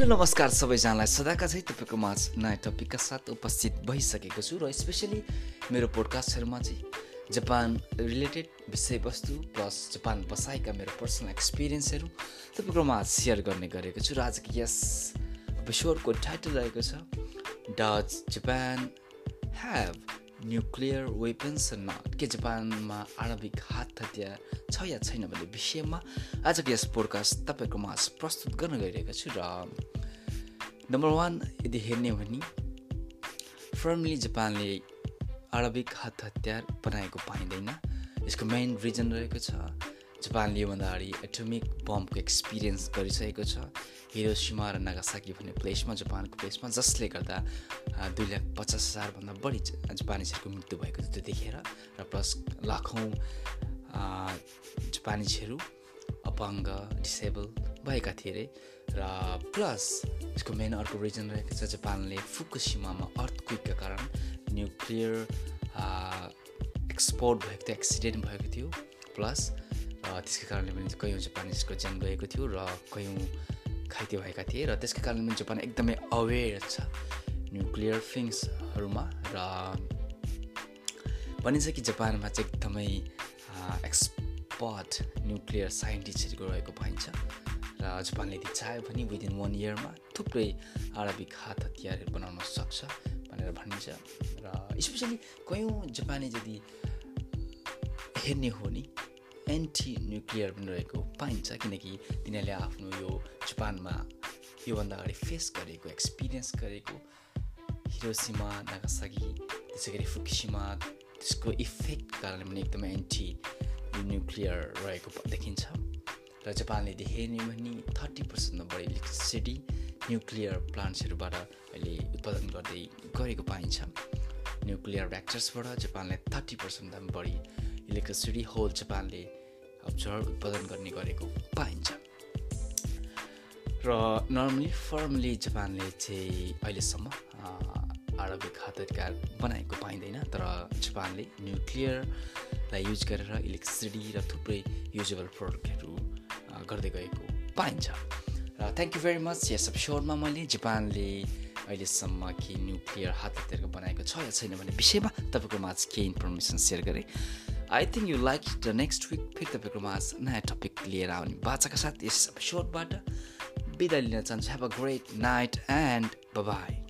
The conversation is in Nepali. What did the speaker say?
र नमस्कार सबैजनालाई। सदाका चाहिँ तपाईँको माझ नयाँ टपिकका साथ उपस्थित भइसकेको छु र स्पेसली मेरो पोडकास्टहरूमा चाहिँ जापान रिलेटेड विषयवस्तु प्लस जापान बसाइका मेरो पर्सनल एक्सपिरियन्सहरू तपाईँको माझ सेयर गर्ने गरेको छु र आजको यस एपिसोडको टाइटल रहेको छ does Japan have nuclear weapons not के जापानमा आणविक हात हतियार छ या छैन भन्ने विषयमा आजको यस पोडकास्ट तपाईँको माझ प्रस्तुत गर्न गइरहेको छु र नम्बर वान यदि हेर्ने हो भने फर्मली जापानले आणविक हात हतियार बनाएको पाइँदैन। यसको मेन रिजन रहेको छ जापानले योभन्दा अगाडि एटोमिक बमको एक्सपिरियन्स गरिसकेको छ। हिरोसिमा र नागासाकी भन्ने प्लेसमा जापानको प्लेसमा जसले गर्दा दुई लाख पचास हजारभन्दा बढी जापानिजहरूको मृत्यु भएको थियो त्यतिखेर र प्लस लाखौँ जापानिजहरू अपाङ्ग डिसेबल भएका थिए अरे र प्लस यसको मेन अर्को रिजन रहेको छ जापानले फुकुसिमामा अर्थक्विकका कारण न्युक्लियर एक्सपोर्ट भएको थियो एक्सिडेन्ट भएको थियो प्लस त्यसकै कारणले पनि कयौँ जापानिजको ज्यान गएको थियो र कयौँ घाइते भएका थिए र त्यसकै कारणले पनि जापान एकदमै अवेर छ न्युक्लियर फिङ्सहरूमा र भनिन्छ कि जापानमा चाहिँ एकदमै एक्सपर्ट न्युक्लियर साइन्टिस्टहरूको रहेको पाइन्छ। र जापानले यदि चाह्यो भने विदिन वान इयरमा थुप्रै आणविक हात हतियारहरू बनाउन सक्छ भनेर भनिन्छ। र स्पेसली कयौँ जापानी यदि हेर्ने हो नि एन्टी न्युक्लियर पनि रहेको पाइन्छ। किनकि तिनीहरूले आफ्नो यो जापानमा योभन्दा अगाडि फेस गरेको एक्सपिरियन्स गरेको हिरोसिमा नागासागी त्यसै गरी फुकिसिमा त्यसको इफेक्ट कारणले पनि एकदमै एन्टी न्युक्लियर रहेको देखिन्छ। र जापानले हेर्ने भने थर्टी पर्सेन्टमा बढी इलेक्ट्रिसिटी न्युक्लियर प्लान्ट्सहरूबाट अहिले उत्पादन गर्दै गरेको पाइन्छ। न्युक्लियर ऱ्याक्चर्सबाट जापानले थर्टी पर्सेन्टभन्दा बढी इलेक्ट्रिसिटी होल जापानले अब्जर्भ उत्पादन गर्ने गरेको पाइन्छ। र नर्मली फर्मली जापानले चाहिँ अहिलेसम्म आणविक हतियार बनाएको पाइँदैन तर जापानले न्युक्लियरलाई युज गरेर इलेक्ट्रिसिटी र थुप्रै युजेबल प्रडक्टहरू गर्दै गएको पाइन्छ। र थ्याङ्क यू भेरी मच यस एपिसोडमा मैले जापानले अहिलेसम्म के न्युक्लियर हात हतियारको बनाएको छ या छैन भन्ने विषयमा तपाईँको माझ केही इन्फर्मेसन सेयर गरेँ। I think you like the next week फेरि तपाईँको माझ नयाँ टपिक लिएर आउने बाचाका साथ यस एपिसोडबाट बिदा लिन चाहन्छु। Have a great night and bye